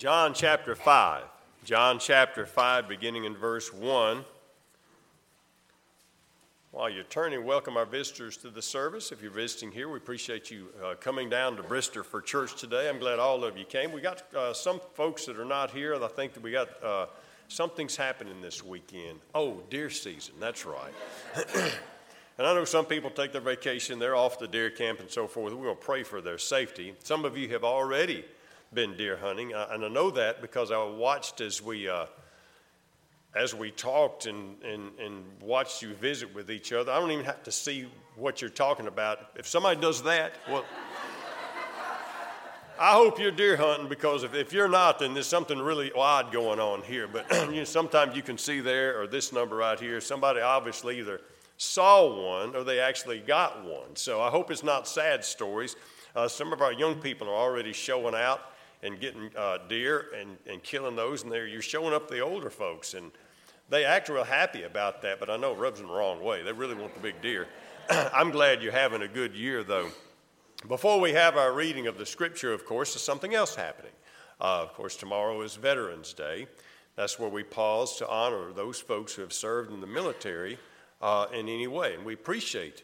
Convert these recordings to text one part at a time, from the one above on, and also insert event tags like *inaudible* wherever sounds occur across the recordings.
John chapter 5. John chapter 5, beginning in verse 1. While you're turning, welcome our visitors to the service. If you're visiting here, we appreciate you uh, coming down to Brister for church today. I'm glad all of you came. We got uh, some folks that are not here, and I think that we got uh, something's happening this weekend. Oh, deer season, that's right. *clears throat* and I know some people take their vacation, they're off the deer camp and so forth. We're going to pray for their safety. Some of you have already been deer hunting, and I know that because I watched as we uh, as we talked and, and, and watched you visit with each other. I don't even have to see what you're talking about. If somebody does that, well, *laughs* I hope you're deer hunting because if, if you're not, then there's something really odd going on here. But *clears throat* you know, sometimes you can see there or this number right here, somebody obviously either saw one or they actually got one. So I hope it's not sad stories. Uh, some of our young people are already showing out and getting uh, deer and, and killing those, and you're showing up the older folks, and they act real happy about that, but I know it rubs them the wrong way. They really want the big deer. *clears throat* I'm glad you're having a good year, though. Before we have our reading of the scripture, of course, there's something else happening. Uh, of course, tomorrow is Veterans Day. That's where we pause to honor those folks who have served in the military uh, in any way, and we appreciate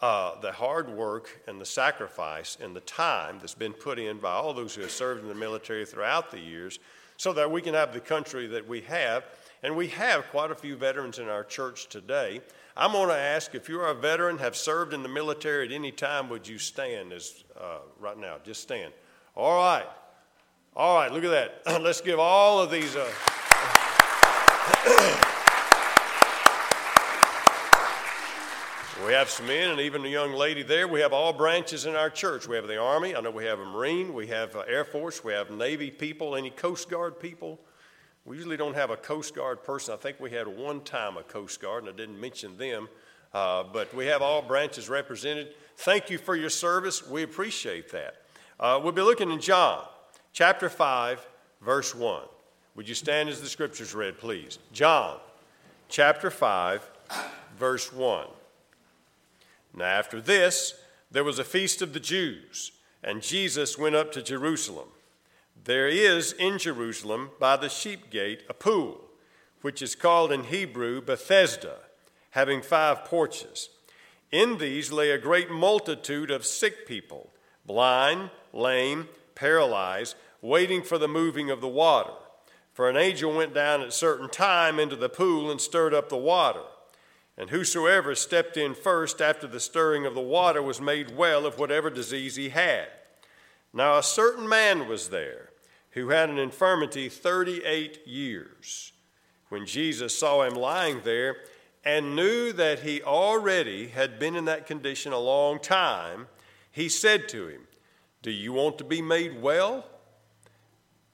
uh, the hard work and the sacrifice and the time that's been put in by all those who have served in the military throughout the years so that we can have the country that we have. And we have quite a few veterans in our church today. I'm going to ask if you're a veteran, have served in the military at any time, would you stand as uh, right now? Just stand. All right. All right, look at that. *clears throat* Let's give all of these. Uh, *clears throat* We have some men and even a young lady there. We have all branches in our church. We have the Army. I know we have a Marine. We have uh, Air Force. We have Navy people. Any Coast Guard people? We usually don't have a Coast Guard person. I think we had one time a Coast Guard, and I didn't mention them. Uh, but we have all branches represented. Thank you for your service. We appreciate that. Uh, we'll be looking in John chapter 5, verse 1. Would you stand as the scriptures read, please? John chapter 5, verse 1. Now, after this, there was a feast of the Jews, and Jesus went up to Jerusalem. There is in Jerusalem by the sheep gate a pool, which is called in Hebrew Bethesda, having five porches. In these lay a great multitude of sick people, blind, lame, paralyzed, waiting for the moving of the water. For an angel went down at a certain time into the pool and stirred up the water. And whosoever stepped in first after the stirring of the water was made well of whatever disease he had. Now a certain man was there who had an infirmity 38 years. When Jesus saw him lying there and knew that he already had been in that condition a long time, he said to him, Do you want to be made well?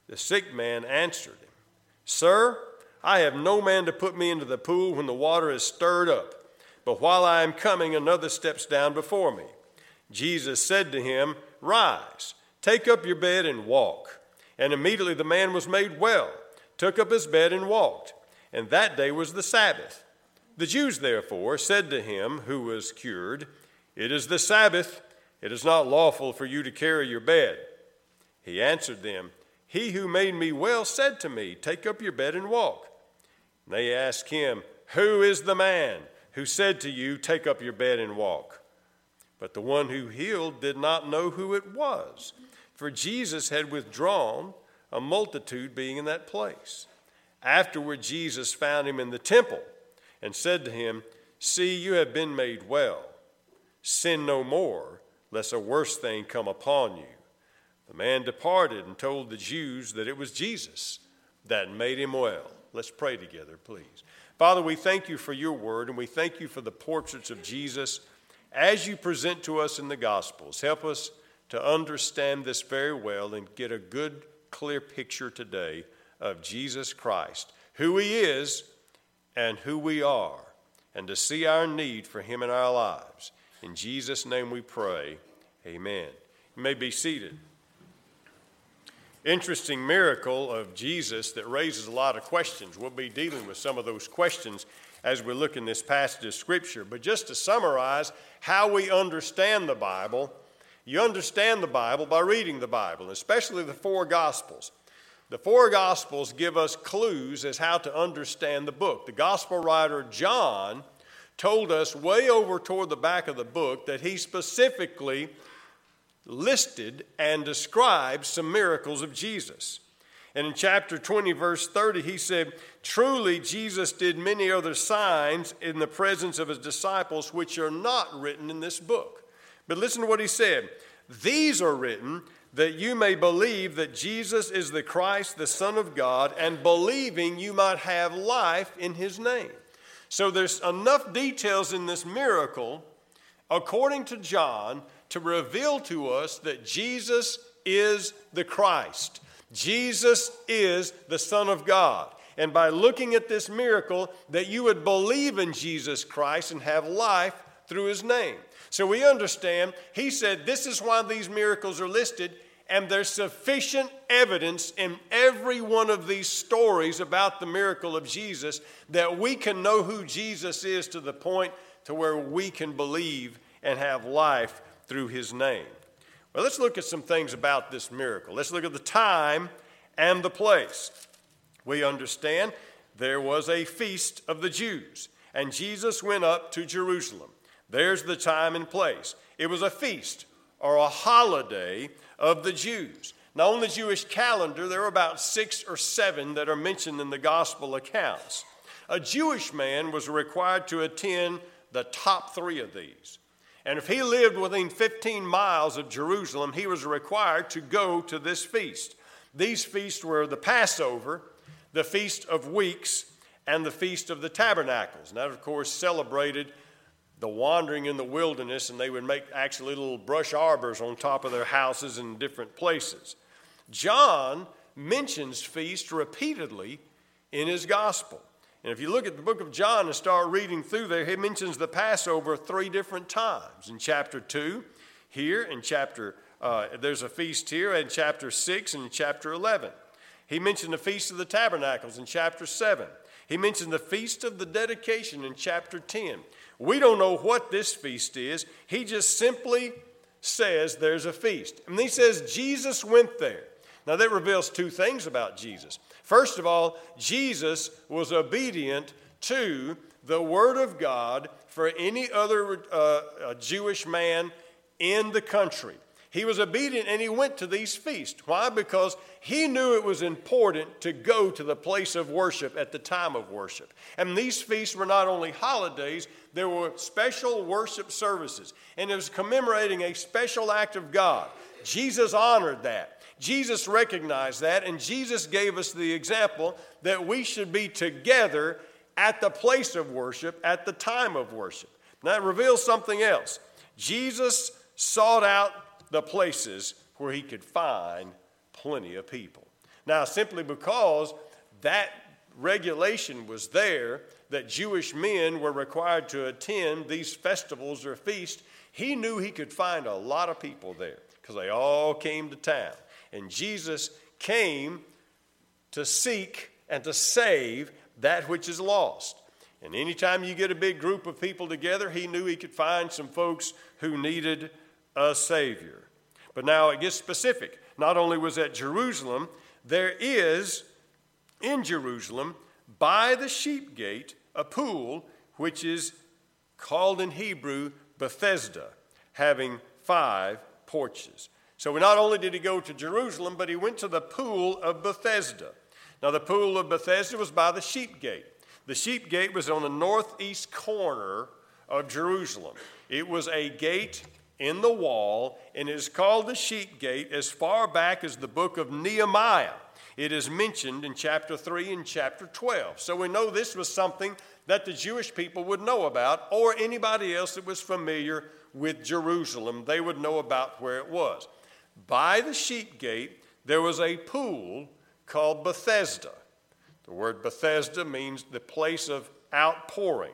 The sick man answered him, Sir, I have no man to put me into the pool when the water is stirred up. But while I am coming, another steps down before me. Jesus said to him, Rise, take up your bed and walk. And immediately the man was made well, took up his bed and walked. And that day was the Sabbath. The Jews, therefore, said to him who was cured, It is the Sabbath. It is not lawful for you to carry your bed. He answered them, He who made me well said to me, Take up your bed and walk. They asked him, Who is the man who said to you, Take up your bed and walk? But the one who healed did not know who it was, for Jesus had withdrawn, a multitude being in that place. Afterward, Jesus found him in the temple and said to him, See, you have been made well. Sin no more, lest a worse thing come upon you. The man departed and told the Jews that it was Jesus that made him well. Let's pray together, please. Father, we thank you for your word and we thank you for the portraits of Jesus as you present to us in the Gospels. Help us to understand this very well and get a good, clear picture today of Jesus Christ, who he is and who we are, and to see our need for him in our lives. In Jesus' name we pray. Amen. You may be seated interesting miracle of Jesus that raises a lot of questions. We'll be dealing with some of those questions as we look in this passage of Scripture. But just to summarize how we understand the Bible, you understand the Bible by reading the Bible, especially the four Gospels. The four Gospels give us clues as how to understand the book. The Gospel writer John told us way over toward the back of the book that he specifically listed and described some miracles of Jesus. And in chapter 20, verse 30, he said, Truly, Jesus did many other signs in the presence of his disciples, which are not written in this book. But listen to what he said These are written that you may believe that Jesus is the Christ, the Son of God, and believing you might have life in his name. So there's enough details in this miracle, according to John, to reveal to us that Jesus is the Christ. Jesus is the Son of God. And by looking at this miracle, that you would believe in Jesus Christ and have life through his name. So we understand, he said, this is why these miracles are listed, and there's sufficient evidence in every one of these stories about the miracle of Jesus that we can know who Jesus is to the point to where we can believe and have life through his name. Well, let's look at some things about this miracle. Let's look at the time and the place. We understand there was a feast of the Jews, and Jesus went up to Jerusalem. There's the time and place. It was a feast or a holiday of the Jews. Now, on the Jewish calendar, there are about six or seven that are mentioned in the gospel accounts. A Jewish man was required to attend the top three of these. And if he lived within 15 miles of Jerusalem, he was required to go to this feast. These feasts were the Passover, the Feast of Weeks, and the Feast of the Tabernacles. And that, of course, celebrated the wandering in the wilderness, and they would make actually little brush arbors on top of their houses in different places. John mentions feast repeatedly in his gospel. And if you look at the book of John and start reading through there, he mentions the Passover three different times. In chapter 2, here, in chapter, uh, there's a feast here in chapter 6 and in chapter 11. He mentioned the Feast of the Tabernacles in chapter 7. He mentioned the Feast of the Dedication in chapter 10. We don't know what this feast is. He just simply says there's a feast. And he says Jesus went there. Now, that reveals two things about Jesus. First of all, Jesus was obedient to the Word of God for any other uh, Jewish man in the country. He was obedient and he went to these feasts. Why? Because he knew it was important to go to the place of worship at the time of worship. And these feasts were not only holidays, there were special worship services. And it was commemorating a special act of God. Jesus honored that. Jesus recognized that, and Jesus gave us the example that we should be together at the place of worship, at the time of worship. Now, that reveals something else. Jesus sought out the places where he could find plenty of people. Now, simply because that regulation was there that Jewish men were required to attend these festivals or feasts, he knew he could find a lot of people there because they all came to town. And Jesus came to seek and to save that which is lost. And anytime you get a big group of people together, he knew he could find some folks who needed a Savior. But now it gets specific. Not only was at Jerusalem, there is in Jerusalem by the sheep gate a pool which is called in Hebrew Bethesda, having five porches. So not only did he go to Jerusalem, but he went to the pool of Bethesda. Now, the pool of Bethesda was by the sheep gate. The sheep gate was on the northeast corner of Jerusalem. It was a gate in the wall and is called the sheep gate as far back as the book of Nehemiah. It is mentioned in chapter 3 and chapter 12. So we know this was something that the Jewish people would know about, or anybody else that was familiar with Jerusalem. They would know about where it was. By the sheep gate, there was a pool called Bethesda. The word Bethesda means the place of outpouring.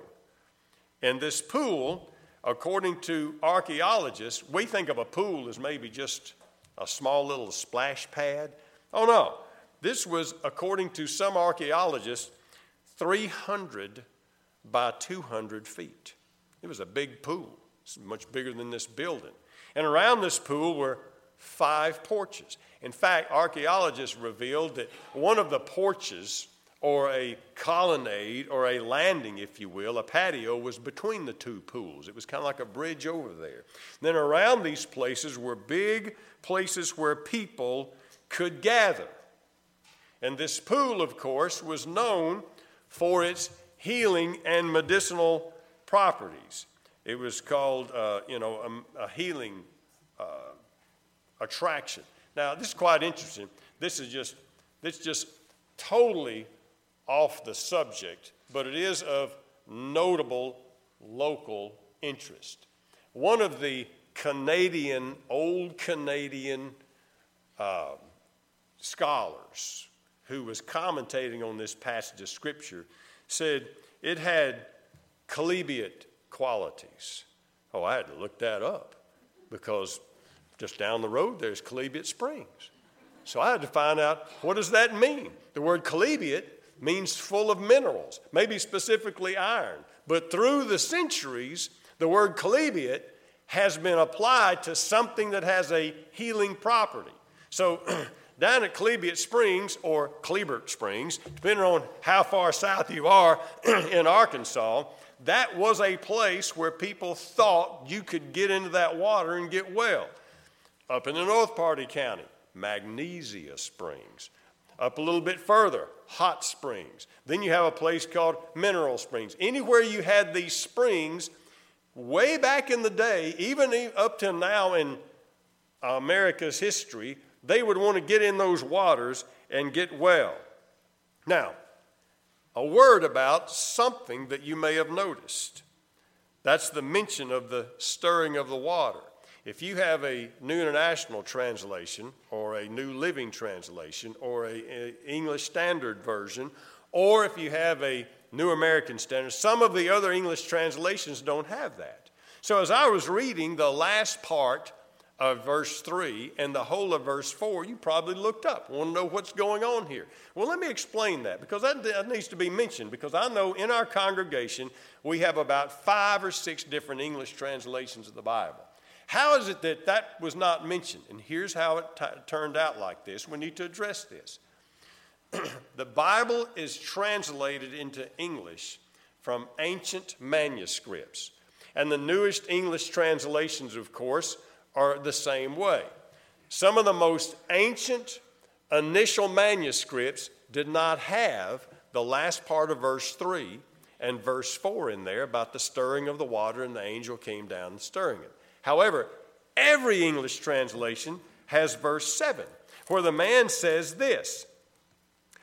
And this pool according to archaeologists, we think of a pool as maybe just a small little splash pad. Oh no, this was, according to some archaeologists, 300 by 200 feet. It was a big pool, it's much bigger than this building. And around this pool were five porches. In fact, archaeologists revealed that one of the porches, or a colonnade, or a landing, if you will, a patio, was between the two pools. It was kind of like a bridge over there. Then around these places were big places where people could gather. And this pool, of course, was known for its healing and medicinal properties. It was called, uh, you know, a, a healing uh, attraction. Now, this is quite interesting. This is just, this is just totally off the subject, but it is of notable local interest. One of the Canadian, old Canadian uh, scholars who was commentating on this passage of Scripture said it had chalybeate qualities. Oh, I had to look that up because just down the road there's chalybeate springs. So I had to find out what does that mean? The word chalybeate means full of minerals, maybe specifically iron. But through the centuries, the word chalybeate has been applied to something that has a healing property. So *clears throat* down at Chalybeate Springs or Kleibert Springs, depending on how far south you are *clears throat* in Arkansas, that was a place where people thought you could get into that water and get well. Up in the North part Party County, Magnesia Springs. Up a little bit further, Hot Springs. Then you have a place called Mineral Springs. Anywhere you had these springs, way back in the day, even up till now in America's history, they would want to get in those waters and get well. Now, a word about something that you may have noticed. That's the mention of the stirring of the water. If you have a New International Translation or a New Living Translation or a, English Standard Version, or if you have a New American Standard, some of the other English translations don't have that. So as I was reading the last part of verse 3 and the whole of verse 4, you probably looked up, want to know what's going on here. Well, let me explain that because that needs to be mentioned because I know in our congregation we have about five or six different English translations of the Bible. How is it that that was not mentioned? And here's how it t- turned out like this. We need to address this. *clears throat* the Bible is translated into English from ancient manuscripts. And the newest English translations, of course, are the same way. Some of the most ancient initial manuscripts did not have the last part of verse 3 and verse 4 in there about the stirring of the water and the angel came down and stirring it. However, every English translation has verse 7 where the man says this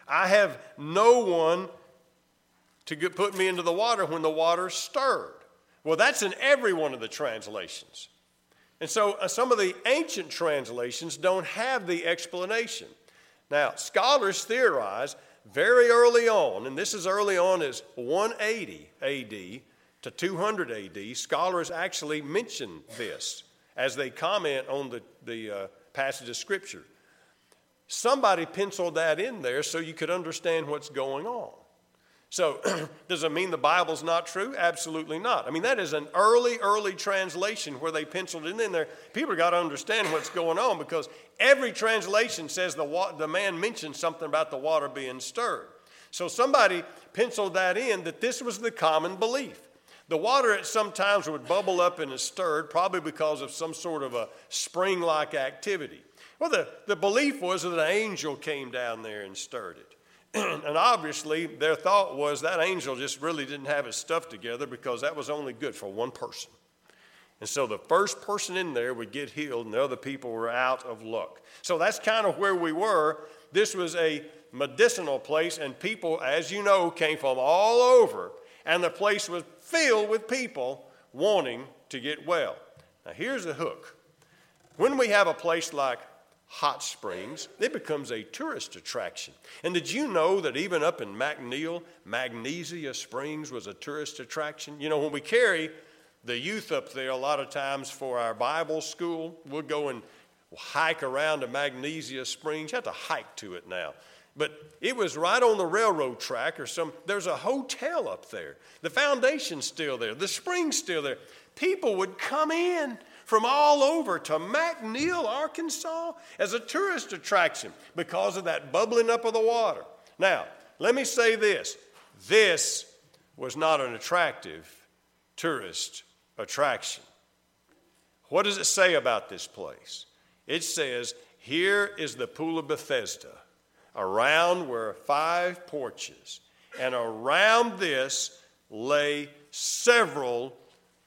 I have no one to put me into the water when the water stirred. Well, that's in every one of the translations. And so uh, some of the ancient translations don't have the explanation. Now, scholars theorize very early on, and this is early on as 180 AD to 200 AD, scholars actually mention this as they comment on the, the uh, passage of Scripture. Somebody penciled that in there so you could understand what's going on. So, *clears throat* does it mean the Bible's not true? Absolutely not. I mean, that is an early, early translation where they penciled it in there. People got to understand what's going on because every translation says the, wa- the man mentioned something about the water being stirred. So, somebody penciled that in that this was the common belief. The water at some times would bubble up and is stirred, probably because of some sort of a spring like activity. Well, the, the belief was that an angel came down there and stirred it. *clears throat* and obviously, their thought was that angel just really didn't have his stuff together because that was only good for one person. And so the first person in there would get healed, and the other people were out of luck. So that's kind of where we were. This was a medicinal place, and people, as you know, came from all over, and the place was filled with people wanting to get well. Now, here's the hook. When we have a place like hot springs, it becomes a tourist attraction. And did you know that even up in McNeil, Magnesia Springs was a tourist attraction? You know, when we carry the youth up there a lot of times for our Bible school, we'll go and hike around to Magnesia Springs. You have to hike to it now. But it was right on the railroad track or some, there's a hotel up there. The foundation's still there, the spring's still there. People would come in from all over to McNeil, Arkansas, as a tourist attraction because of that bubbling up of the water. Now, let me say this this was not an attractive tourist attraction. What does it say about this place? It says, Here is the Pool of Bethesda. Around were five porches, and around this lay several,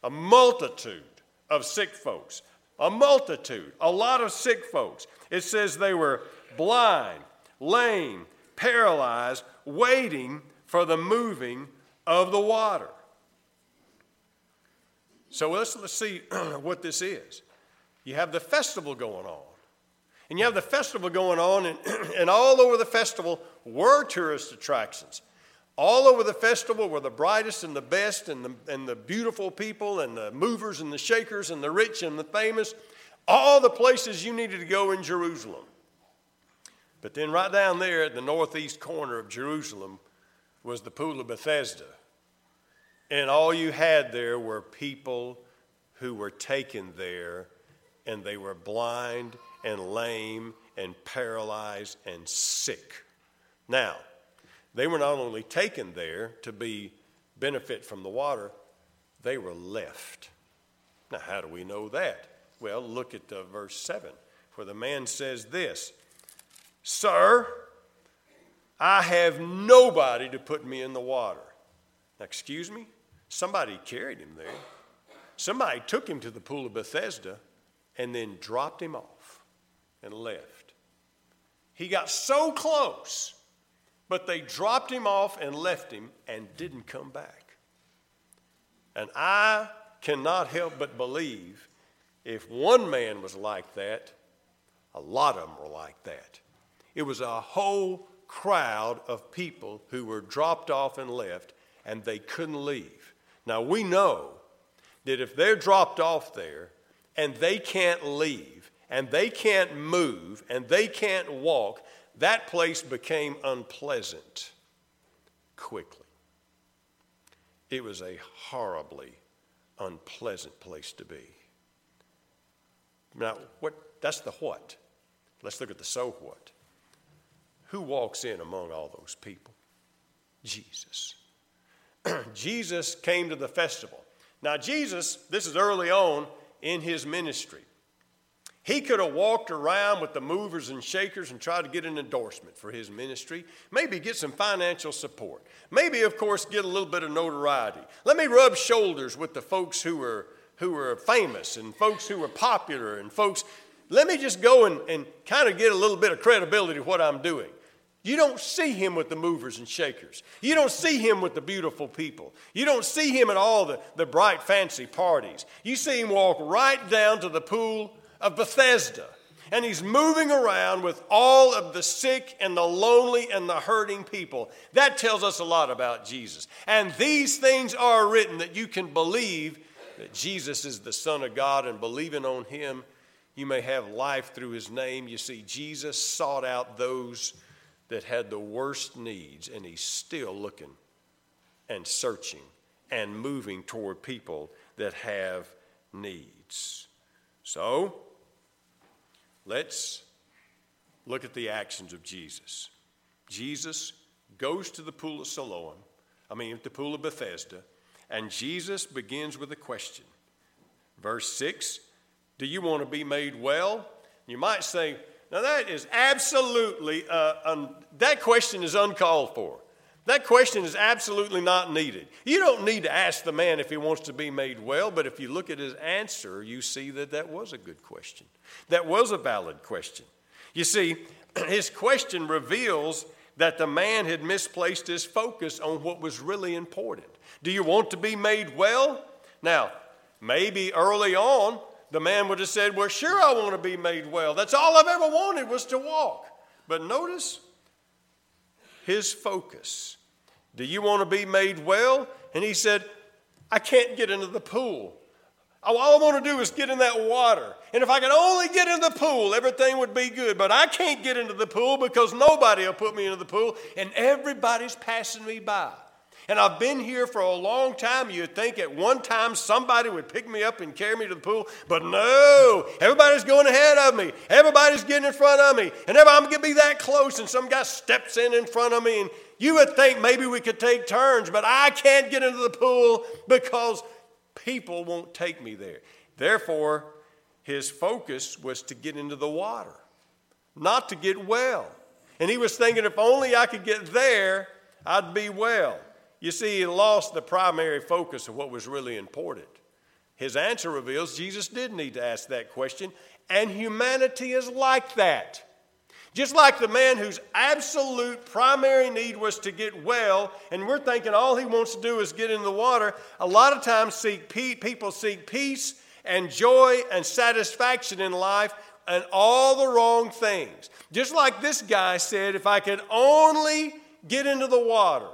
a multitude of sick folks. A multitude, a lot of sick folks. It says they were blind, lame, paralyzed, waiting for the moving of the water. So let's, let's see *clears throat* what this is. You have the festival going on. And you have the festival going on, and, *clears throat* and all over the festival were tourist attractions. All over the festival were the brightest and the best, and the, and the beautiful people, and the movers and the shakers, and the rich and the famous. All the places you needed to go in Jerusalem. But then, right down there at the northeast corner of Jerusalem was the Pool of Bethesda. And all you had there were people who were taken there, and they were blind and lame and paralyzed and sick. Now, they were not only taken there to be benefit from the water, they were left. Now, how do we know that? Well, look at uh, verse 7, where the man says this Sir, I have nobody to put me in the water. Now, excuse me? Somebody carried him there. Somebody took him to the pool of Bethesda and then dropped him off and left. He got so close, but they dropped him off and left him and didn't come back. And I cannot help but believe if one man was like that, a lot of them were like that. It was a whole crowd of people who were dropped off and left, and they couldn't leave. Now, we know that if they're dropped off there and they can't leave and they can't move and they can't walk, that place became unpleasant quickly. It was a horribly unpleasant place to be. Now, what, that's the what. Let's look at the so what. Who walks in among all those people? Jesus. *clears throat* Jesus came to the festival. Now, Jesus, this is early on in his ministry. He could have walked around with the movers and shakers and tried to get an endorsement for his ministry, maybe get some financial support, maybe, of course, get a little bit of notoriety. Let me rub shoulders with the folks who were, who were famous and folks who were popular and folks. Let me just go and, and kind of get a little bit of credibility to what I'm doing. You don't see him with the movers and shakers. You don't see him with the beautiful people. You don't see him at all the, the bright, fancy parties. You see him walk right down to the pool of Bethesda. And he's moving around with all of the sick and the lonely and the hurting people. That tells us a lot about Jesus. And these things are written that you can believe that Jesus is the Son of God and believing on him, you may have life through his name. You see, Jesus sought out those that had the worst needs, and he's still looking and searching and moving toward people that have needs. So, let's look at the actions of Jesus. Jesus goes to the pool of Siloam, I mean, the pool of Bethesda, and Jesus begins with a question. Verse 6 Do you want to be made well? You might say, now, that is absolutely, uh, un- that question is uncalled for. That question is absolutely not needed. You don't need to ask the man if he wants to be made well, but if you look at his answer, you see that that was a good question. That was a valid question. You see, *clears throat* his question reveals that the man had misplaced his focus on what was really important. Do you want to be made well? Now, maybe early on, the man would have said, Well, sure, I want to be made well. That's all I've ever wanted was to walk. But notice his focus. Do you want to be made well? And he said, I can't get into the pool. All I want to do is get in that water. And if I could only get in the pool, everything would be good. But I can't get into the pool because nobody will put me into the pool, and everybody's passing me by. And I've been here for a long time. You'd think at one time somebody would pick me up and carry me to the pool, but no. Everybody's going ahead of me. Everybody's getting in front of me. And I'm going to be that close, and some guy steps in in front of me, and you would think maybe we could take turns, but I can't get into the pool because people won't take me there. Therefore, his focus was to get into the water, not to get well. And he was thinking, if only I could get there, I'd be well. You see, he lost the primary focus of what was really important. His answer reveals Jesus did need to ask that question, and humanity is like that. Just like the man whose absolute primary need was to get well, and we're thinking all he wants to do is get in the water, a lot of times seek people seek peace and joy and satisfaction in life and all the wrong things. Just like this guy said, if I could only get into the water.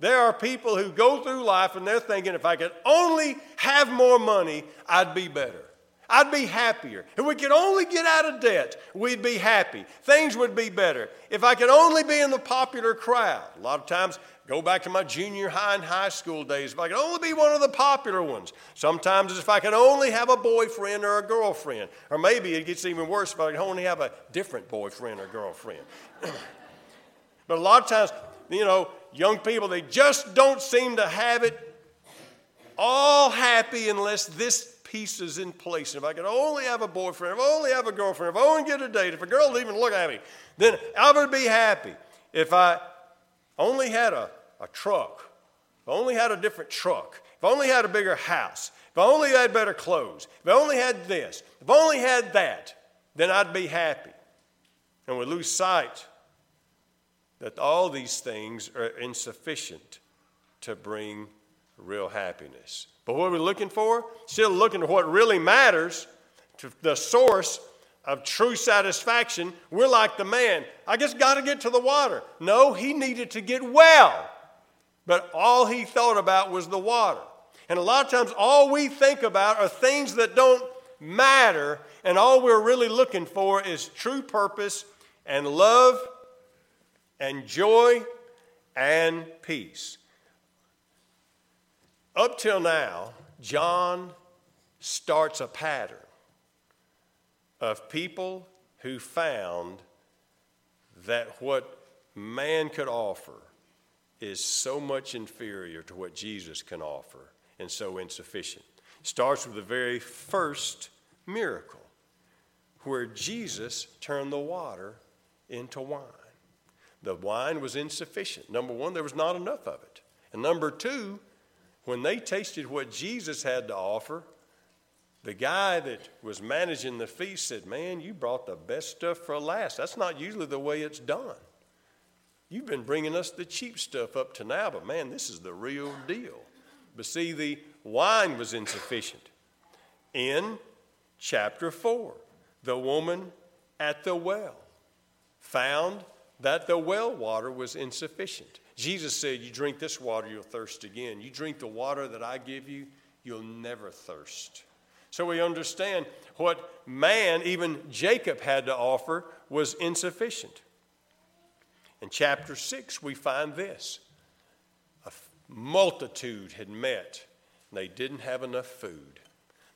There are people who go through life and they're thinking, if I could only have more money, I'd be better. I'd be happier. If we could only get out of debt, we'd be happy. Things would be better. If I could only be in the popular crowd. A lot of times Go back to my junior high and high school days. If I could only be one of the popular ones. Sometimes it's if I could only have a boyfriend or a girlfriend. Or maybe it gets even worse if I could only have a different boyfriend or girlfriend. *clears throat* but a lot of times, you know, young people, they just don't seem to have it all happy unless this piece is in place. And if I could only have a boyfriend, if I only have a girlfriend, if I only get a date, if a girl would even look at me, then I would be happy. If I only had a, a truck, if I only had a different truck, if I only had a bigger house, if I only had better clothes, if I only had this, if I only had that, then I'd be happy. And we lose sight that all these things are insufficient to bring real happiness. But what are we looking for? Still looking for what really matters, to the source of true satisfaction, we're like the man. I just got to get to the water. No, he needed to get well. But all he thought about was the water. And a lot of times, all we think about are things that don't matter, and all we're really looking for is true purpose and love and joy and peace. Up till now, John starts a pattern of people who found that what man could offer is so much inferior to what Jesus can offer and so insufficient. Starts with the very first miracle where Jesus turned the water into wine. The wine was insufficient. Number one, there was not enough of it. And number two, when they tasted what Jesus had to offer, the guy that was managing the feast said, Man, you brought the best stuff for last. That's not usually the way it's done. You've been bringing us the cheap stuff up to now, but man, this is the real deal. But see, the wine was insufficient. In chapter 4, the woman at the well found that the well water was insufficient. Jesus said, You drink this water, you'll thirst again. You drink the water that I give you, you'll never thirst. So we understand what man, even Jacob, had to offer was insufficient. In chapter 6, we find this a multitude had met, and they didn't have enough food.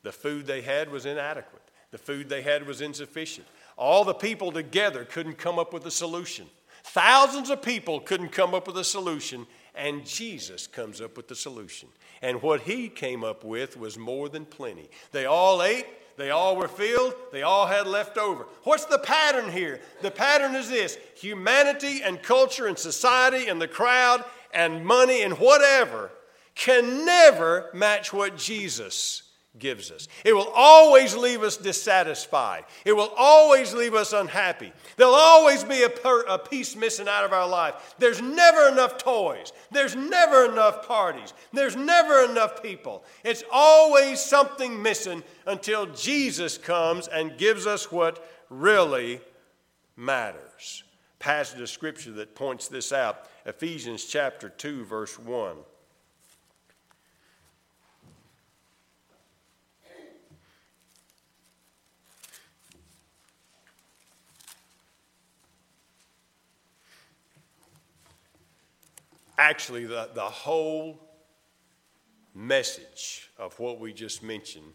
The food they had was inadequate, the food they had was insufficient. All the people together couldn't come up with a solution. Thousands of people couldn't come up with a solution, and Jesus comes up with the solution. And what he came up with was more than plenty. They all ate, they all were filled, they all had left over. What's the pattern here? The pattern is this humanity and culture and society and the crowd and money and whatever can never match what Jesus gives us. It will always leave us dissatisfied. It will always leave us unhappy. There'll always be a, per, a, piece missing out of our life. There's never enough toys. There's never enough parties. There's never enough people. It's always something missing until Jesus comes and gives us what really matters. Passage of scripture that points this out Ephesians chapter 2, verse 1. Actually, the, the whole message of what we just mentioned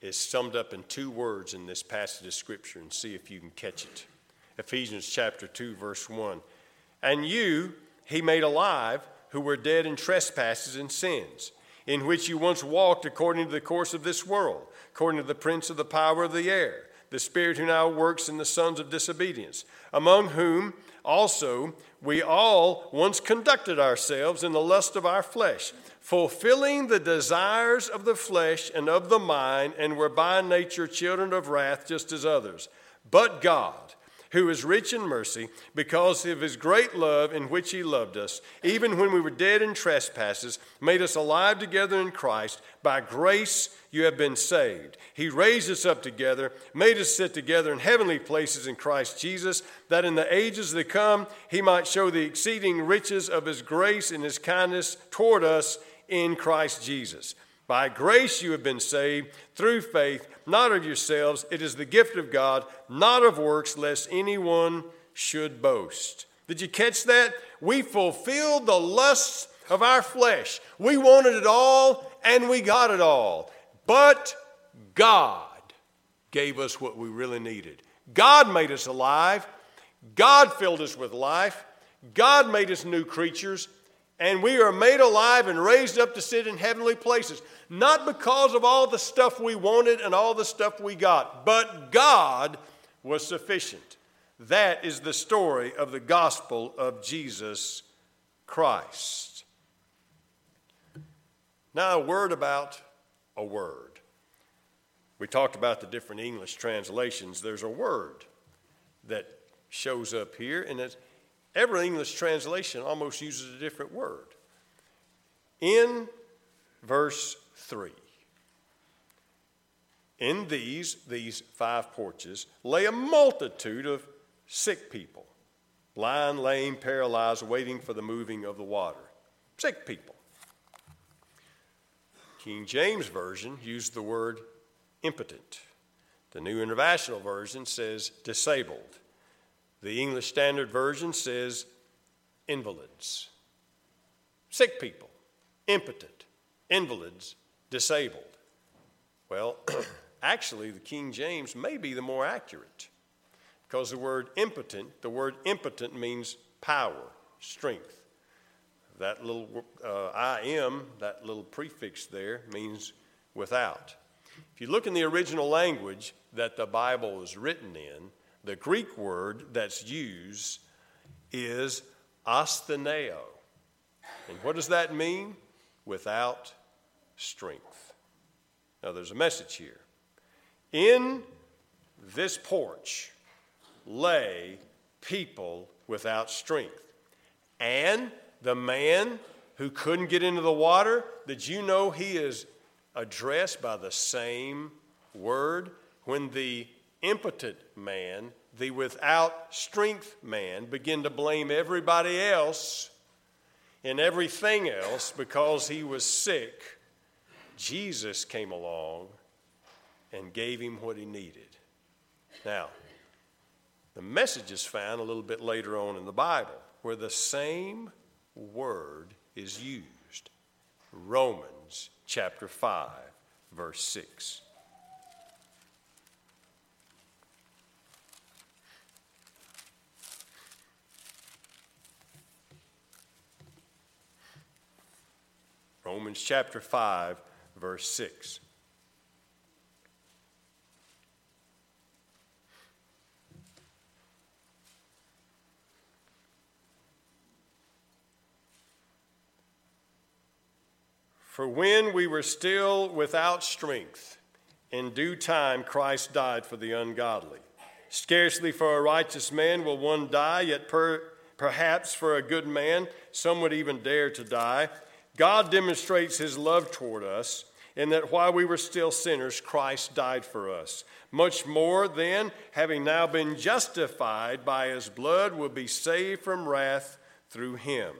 is summed up in two words in this passage of Scripture and see if you can catch it. Ephesians chapter 2, verse 1. And you he made alive who were dead in trespasses and sins, in which you once walked according to the course of this world, according to the prince of the power of the air, the spirit who now works in the sons of disobedience, among whom also we all once conducted ourselves in the lust of our flesh, fulfilling the desires of the flesh and of the mind, and were by nature children of wrath, just as others. But God, who is rich in mercy, because of his great love in which he loved us, even when we were dead in trespasses, made us alive together in Christ. By grace you have been saved. He raised us up together, made us sit together in heavenly places in Christ Jesus, that in the ages to come he might show the exceeding riches of his grace and his kindness toward us in Christ Jesus. By grace you have been saved through faith, not of yourselves. It is the gift of God, not of works, lest anyone should boast. Did you catch that? We fulfilled the lusts of our flesh. We wanted it all and we got it all. But God gave us what we really needed. God made us alive. God filled us with life. God made us new creatures. And we are made alive and raised up to sit in heavenly places not because of all the stuff we wanted and all the stuff we got, but God was sufficient. That is the story of the gospel of Jesus Christ. Now, a word about a word. We talked about the different English translations. There's a word that shows up here, and every English translation almost uses a different word. In verse 3. In these, these five porches, lay a multitude of sick people, blind, lame, paralyzed, waiting for the moving of the water. Sick people. King James Version used the word impotent. The New International Version says disabled. The English Standard Version says invalids. Sick people, impotent, invalids, disabled. Well, *clears throat* actually, the King James may be the more accurate because the word impotent, the word impotent means power, strength. That little uh, I am, that little prefix there, means without. If you look in the original language that the Bible was written in, the Greek word that's used is astheneo. And what does that mean? Without strength. Now, there's a message here. In this porch lay people without strength. And the man who couldn't get into the water, did you know he is addressed by the same word? When the impotent man, the without strength man, began to blame everybody else and everything else because he was sick, Jesus came along and gave him what he needed. Now, the message is found a little bit later on in the Bible where the same word is used. Romans chapter 5, verse 6. Romans chapter 5, verse 6. For when we were still without strength, in due time Christ died for the ungodly. Scarcely for a righteous man will one die, yet per, perhaps for a good man some would even dare to die. God demonstrates his love toward us in that while we were still sinners, Christ died for us. Much more, then, having now been justified by his blood, will be saved from wrath through him.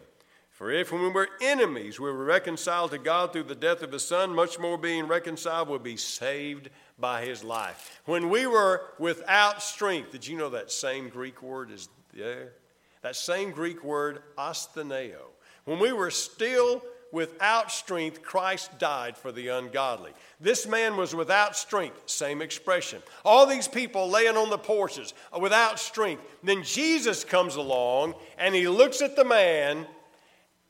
For if when we were enemies, we were reconciled to God through the death of his Son, much more being reconciled will be saved by his life. When we were without strength, did you know that same Greek word is there? That same Greek word, astheneo. When we were still without strength, Christ died for the ungodly. This man was without strength, same expression. All these people laying on the porches uh, without strength. Then Jesus comes along and he looks at the man,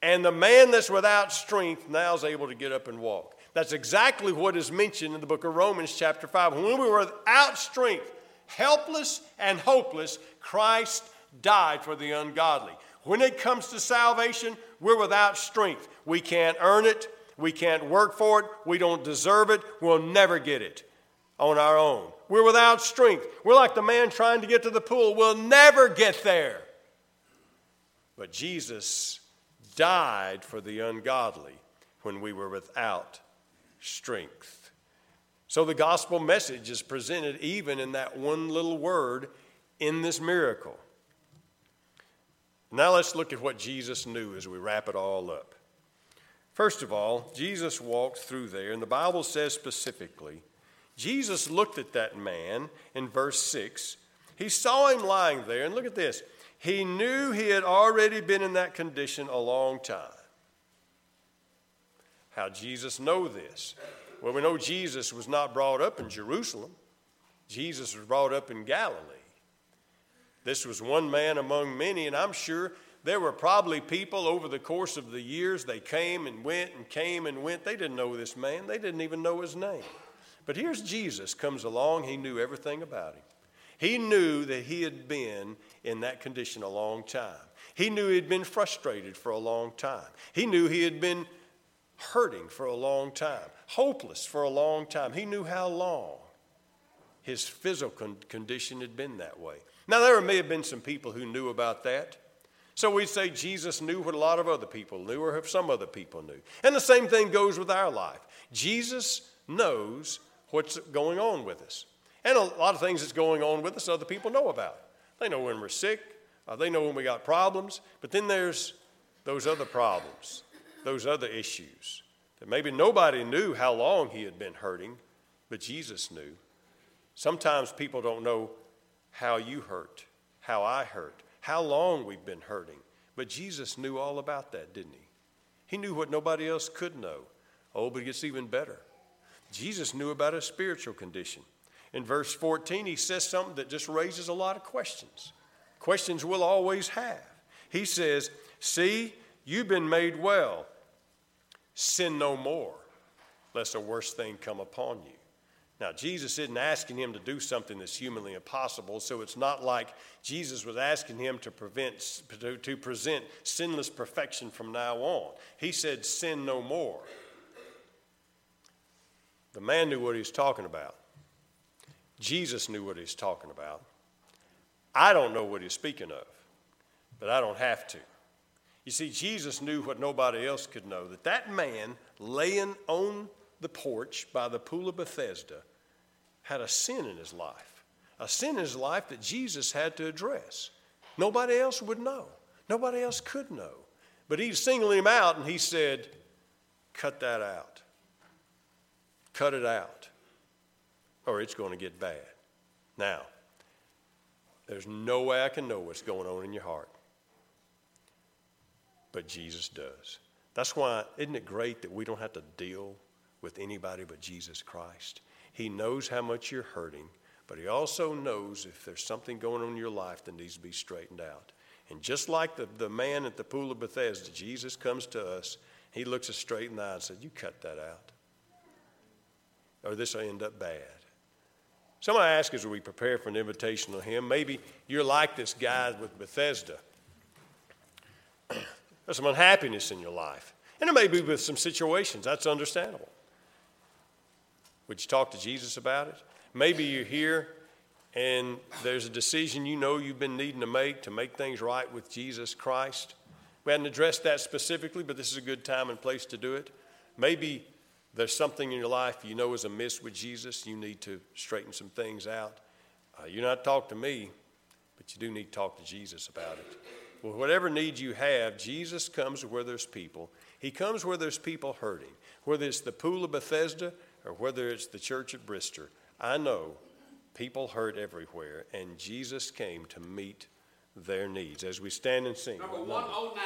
and the man that's without strength now is able to get up and walk. That's exactly what is mentioned in the book of Romans, chapter 5. When we were without strength, helpless and hopeless, Christ died for the ungodly. When it comes to salvation, we're without strength. We can't earn it. We can't work for it. We don't deserve it. We'll never get it on our own. We're without strength. We're like the man trying to get to the pool. We'll never get there. But Jesus died for the ungodly when we were without strength. So the gospel message is presented even in that one little word in this miracle. Now let's look at what Jesus knew as we wrap it all up. First of all, Jesus walked through there, and the Bible says specifically, Jesus looked at that man in verse 6. He saw him lying there, and look at this. He knew he had already been in that condition a long time. How Jesus know this? Well, we know Jesus was not brought up in Jerusalem. Jesus was brought up in Galilee. This was one man among many, and I'm sure there were probably people over the course of the years, they came and went and came and went. They didn't know this man, they didn't even know his name. But here's Jesus comes along, he knew everything about him. He knew that he had been in that condition a long time. He knew he had been frustrated for a long time. He knew he had been hurting for a long time, hopeless for a long time. He knew how long his physical condition had been that way. Now, there may have been some people who knew about that. So we say Jesus knew what a lot of other people knew, or some other people knew. And the same thing goes with our life. Jesus knows what's going on with us. And a lot of things that's going on with us, other people know about. They know when we're sick, uh, they know when we got problems, but then there's those other problems, those other issues that maybe nobody knew how long he had been hurting, but Jesus knew. Sometimes people don't know how you hurt, how I hurt, how long we've been hurting. But Jesus knew all about that, didn't he? He knew what nobody else could know. Oh, but it gets even better. Jesus knew about his spiritual condition. In verse 14, he says something that just raises a lot of questions. Questions we'll always have. He says, See, you've been made well. Sin no more, lest a worse thing come upon you. Now, Jesus isn't asking him to do something that's humanly impossible, so it's not like Jesus was asking him to, prevent, to, present sinless perfection from now on. He said, Sin no more. The man knew what he was talking about. Jesus knew what he was talking about. I don't know what he's speaking of, but I don't have to. You see, Jesus knew what nobody else could know that that man laying on the porch by the pool of Bethesda had a sin in his life, a sin in his life that Jesus had to address. Nobody else would know, nobody else could know. But he's singled him out and he said, Cut that out. Cut it out, or it's going to get bad. Now, there's no way I can know what's going on in your heart, but Jesus does. That's why, isn't it great that we don't have to deal with anybody but Jesus Christ. He knows how much you're hurting, but He also knows if there's something going on in your life that needs to be straightened out. And just like the, the man at the pool of Bethesda, Jesus comes to us, He looks us straight in the eye and said, You cut that out, or this will end up bad. So I ask as we prepare for an invitation to Him, maybe you're like this guy with Bethesda. *clears throat* There's some unhappiness in your life. And it may be with some situations, that's understandable. Would you talk to Jesus about it? Maybe you're here and there's a decision you know you've been needing to make to make things right with Jesus Christ. We hadn't addressed that specifically, but this is a good time and place to do it. Maybe there's something in your life you know is amiss with Jesus. You need to straighten some things out. Uh, you're not talk to me, but you do need to talk to Jesus about it. Well, whatever need you have, Jesus comes where there's people. He comes where there's people hurting. Whether it's the pool of Bethesda or whether it's the church at Brister, I know people hurt everywhere, and Jesus came to meet their needs. As we stand and sing. Number 109.